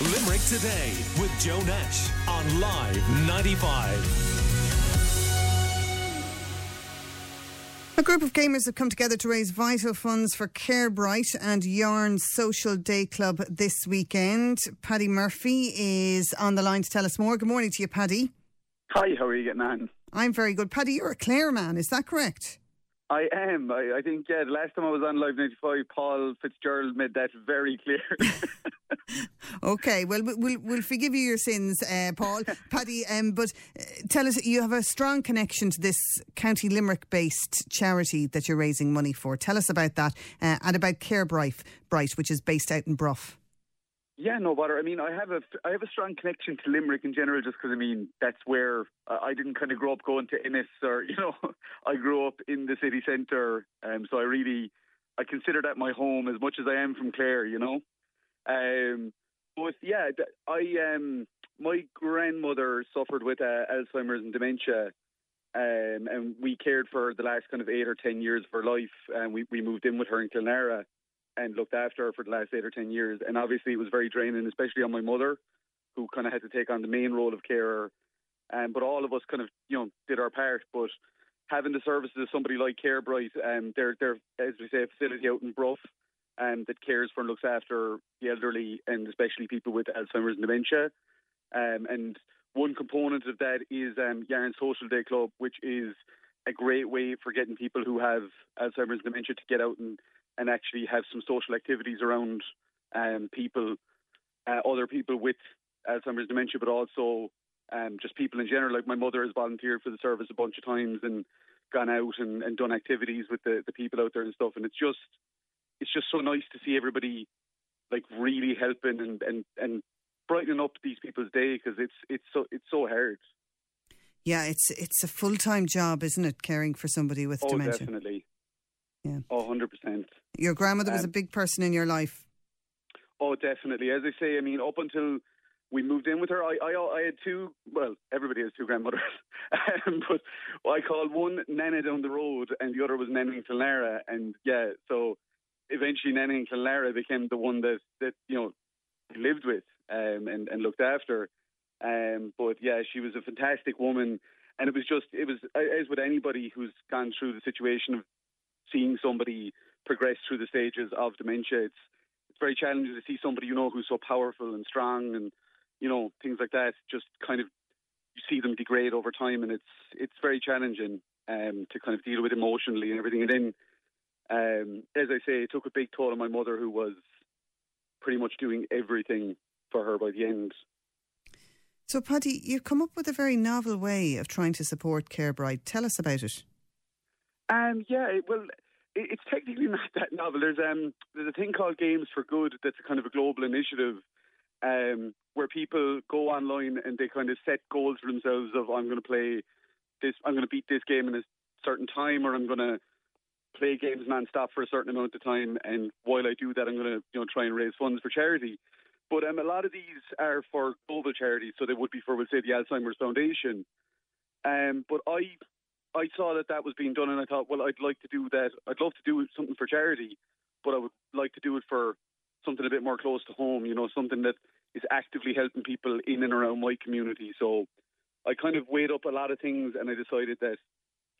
Limerick Today with Joe Nash on Live 95. A group of gamers have come together to raise vital funds for CareBright and Yarn Social Day Club this weekend. Paddy Murphy is on the line to tell us more. Good morning to you, Paddy. Hi, how are you getting on? I'm very good. Paddy, you're a Clare man, is that correct? I am. I, I think, yeah, the last time I was on Live 95, Paul Fitzgerald made that very clear. okay, well, we'll, we'll forgive you your sins, uh, Paul. Paddy, um, but uh, tell us, you have a strong connection to this County Limerick based charity that you're raising money for. Tell us about that uh, and about CareBright, Bright, which is based out in Bruff. Yeah, no bother. I mean, I have a I have a strong connection to Limerick in general, just because I mean that's where I didn't kind of grow up going to Ennis or you know I grew up in the city centre, um, so I really I consider that my home as much as I am from Clare, you know. Um, but yeah, I um my grandmother suffered with uh, Alzheimer's and dementia, um, and we cared for her the last kind of eight or ten years of her life, and we we moved in with her in Kilnara and looked after for the last eight or ten years. And obviously, it was very draining, especially on my mother, who kind of had to take on the main role of carer. Um, but all of us kind of, you know, did our part. But having the services of somebody like CareBright, um, they're, they're, as we say, a facility out in Bruff um, that cares for and looks after the elderly and especially people with Alzheimer's and dementia. Um, and one component of that is um, Yarn Social Day Club, which is a great way for getting people who have Alzheimer's and dementia to get out and and actually have some social activities around um, people, uh, other people with Alzheimer's dementia, but also um, just people in general. Like my mother has volunteered for the service a bunch of times and gone out and, and done activities with the, the people out there and stuff. And it's just it's just so nice to see everybody like really helping and and, and brightening up these people's day because it's it's so it's so hard. Yeah, it's it's a full time job, isn't it? Caring for somebody with oh, dementia. definitely. Yeah. Oh, 100%. Your grandmother was Um, a big person in your life. Oh, definitely. As I say, I mean, up until we moved in with her, I I, I had two. Well, everybody has two grandmothers, um, but I called one Nana down the road, and the other was Nana in Kilnara. And yeah, so eventually Nana in Kilnara became the one that that you know lived with um, and and looked after. Um, but yeah, she was a fantastic woman, and it was just it was as with anybody who's gone through the situation of seeing somebody progress through the stages of dementia. It's it's very challenging to see somebody you know who's so powerful and strong and you know things like that. Just kind of you see them degrade over time, and it's it's very challenging um, to kind of deal with emotionally and everything. And then, um, as I say, it took a big toll on my mother, who was pretty much doing everything for her by the end. So, Paddy, you've come up with a very novel way of trying to support CareBright. Tell us about it. Um, yeah, well, it, it's technically not that novel. There's um, there's a thing called Games for Good that's a kind of a global initiative um, where people go online and they kind of set goals for themselves of I'm going to play this, I'm going to beat this game in a certain time, or I'm going to play games non-stop for a certain amount of time. And while I do that, I'm going to you know try and raise funds for charity. But um, a lot of these are for global charities, so they would be for, we'll say, the Alzheimer's Foundation. Um, but I I saw that that was being done, and I thought, well, I'd like to do that. I'd love to do something for charity, but I would like to do it for something a bit more close to home. You know, something that is actively helping people in and around my community. So I kind of weighed up a lot of things, and I decided that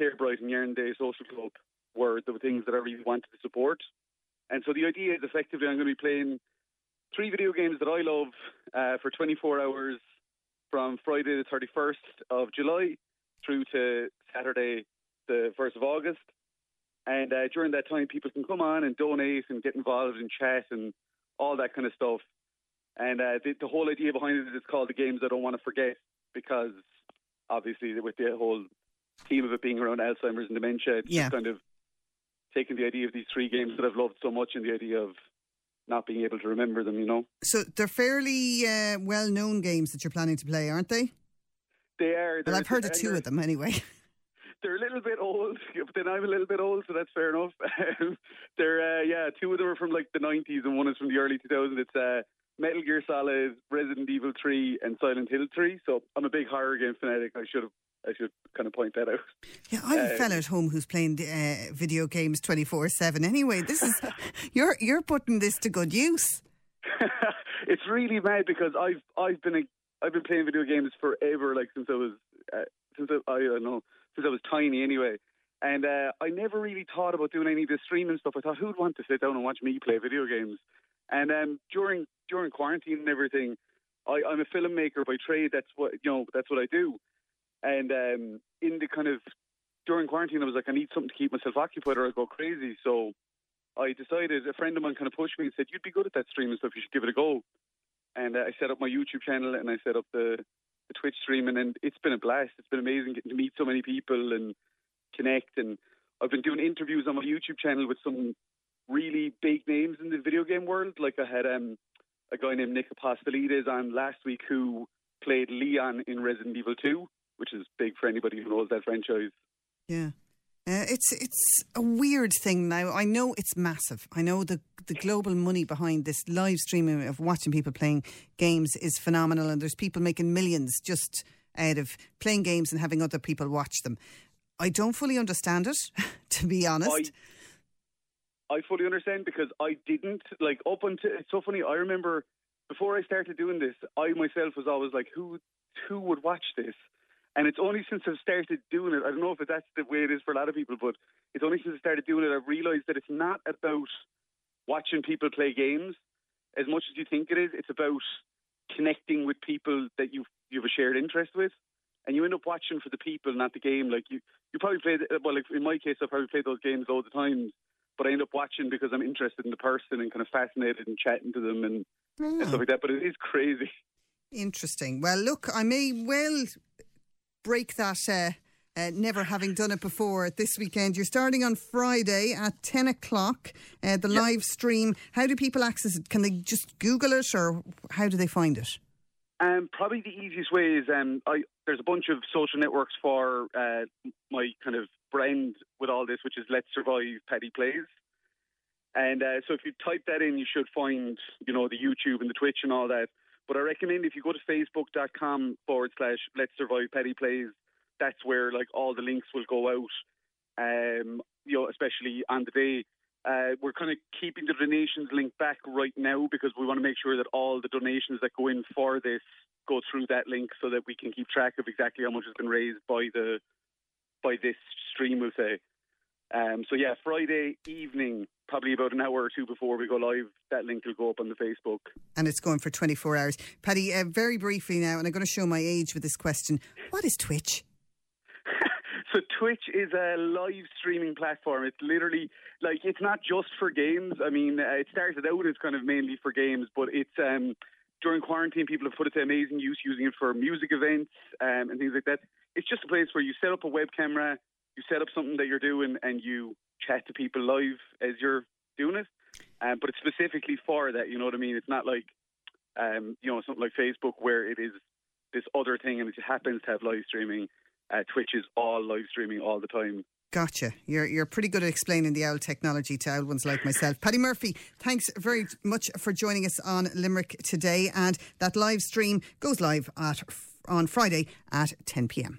CareBright and Yarn Day Social Club were the things that I really wanted to support. And so the idea is effectively I'm going to be playing three video games that I love uh, for 24 hours from Friday the 31st of July through to Saturday the 1st of August. And uh, during that time, people can come on and donate and get involved and chat and all that kind of stuff. And uh, the, the whole idea behind it is called the games I don't want to forget because obviously with the whole theme of it being around Alzheimer's and dementia, it's Yeah. just kind of taking the idea of these three games that I've loved so much and the idea of not being able to remember them, you know. So, they're fairly uh, well known games that you're planning to play, aren't they? They are. Well, I've heard of two of them anyway. they're a little bit old, but then I'm a little bit old, so that's fair enough. they're uh, yeah, two of them are from like the '90s, and one is from the early 2000s. It's uh, Metal Gear Solid, Resident Evil 3, and Silent Hill 3. So I'm a big horror game fanatic. I should have, I should kind of point that out. Yeah, I have a Uh, fella at home who's playing uh, video games twenty four seven. Anyway, this is you're you're putting this to good use. it's really mad because I've I've been a, I've been playing video games forever, like since I was uh, since I, I don't know since I was tiny anyway. And uh, I never really thought about doing any of the streaming stuff. I thought, who'd want to sit down and watch me play video games? And um, during during quarantine and everything, I, I'm a filmmaker by trade. That's what you know. That's what I do. And um, in the kind of during quarantine, I was like, I need something to keep myself occupied, or I go crazy. So I decided. A friend of mine kind of pushed me and said, "You'd be good at that streaming stuff. You should give it a go." And uh, I set up my YouTube channel and I set up the, the Twitch streaming, and it's been a blast. It's been amazing getting to meet so many people and connect. And I've been doing interviews on my YouTube channel with some really big names in the video game world. Like I had um, a guy named Nick Apostolides on last week who played Leon in Resident Evil 2, which is big for anybody who knows that franchise. Yeah. Uh, it's it's a weird thing now. I know it's massive. I know the the global money behind this live streaming of watching people playing games is phenomenal, and there's people making millions just out of playing games and having other people watch them. I don't fully understand it, to be honest. I, I fully understand because I didn't like up until it's so funny. I remember before I started doing this, I myself was always like, who who would watch this? And it's only since I've started doing it, I don't know if that's the way it is for a lot of people, but it's only since I started doing it, I've realised that it's not about watching people play games as much as you think it is. It's about connecting with people that you've, you have a shared interest with. And you end up watching for the people, not the game. Like you, you probably play, well, like in my case, I probably play those games all the time, but I end up watching because I'm interested in the person and kind of fascinated and chatting to them and, and stuff like that. But it is crazy. Interesting. Well, look, I may well break that. Uh, uh, never having done it before this weekend. You're starting on Friday at 10 o'clock, uh, the yep. live stream. How do people access it? Can they just Google it or how do they find it? Um, probably the easiest way is um, I, there's a bunch of social networks for uh, my kind of brand with all this, which is Let's Survive Paddy Plays. And uh, so if you type that in, you should find, you know, the YouTube and the Twitch and all that. But I recommend if you go to facebook.com forward slash Let's Survive Paddy Plays, that's where like all the links will go out. Um, you know, especially on the day. Uh, we're kind of keeping the donations link back right now because we want to make sure that all the donations that go in for this go through that link so that we can keep track of exactly how much has been raised by the by this stream. We'll say. Um, so yeah, Friday evening, probably about an hour or two before we go live, that link will go up on the Facebook. And it's going for 24 hours. Paddy, uh, very briefly now, and I'm going to show my age with this question. What is Twitch? so Twitch is a live streaming platform. It's literally like it's not just for games. I mean, uh, it started out as kind of mainly for games, but it's um, during quarantine, people have put it to amazing use, using it for music events um, and things like that. It's just a place where you set up a web camera, you set up something that you're doing and you chat to people live as you're doing it. Um, but it's specifically for that, you know what I mean? It's not like, um, you know, something like Facebook where it is this other thing and it just happens to have live streaming. Uh, Twitch is all live streaming all the time. Gotcha. You're you're pretty good at explaining the old technology to old ones like myself. Paddy Murphy, thanks very much for joining us on Limerick today. And that live stream goes live at on Friday at 10 p.m.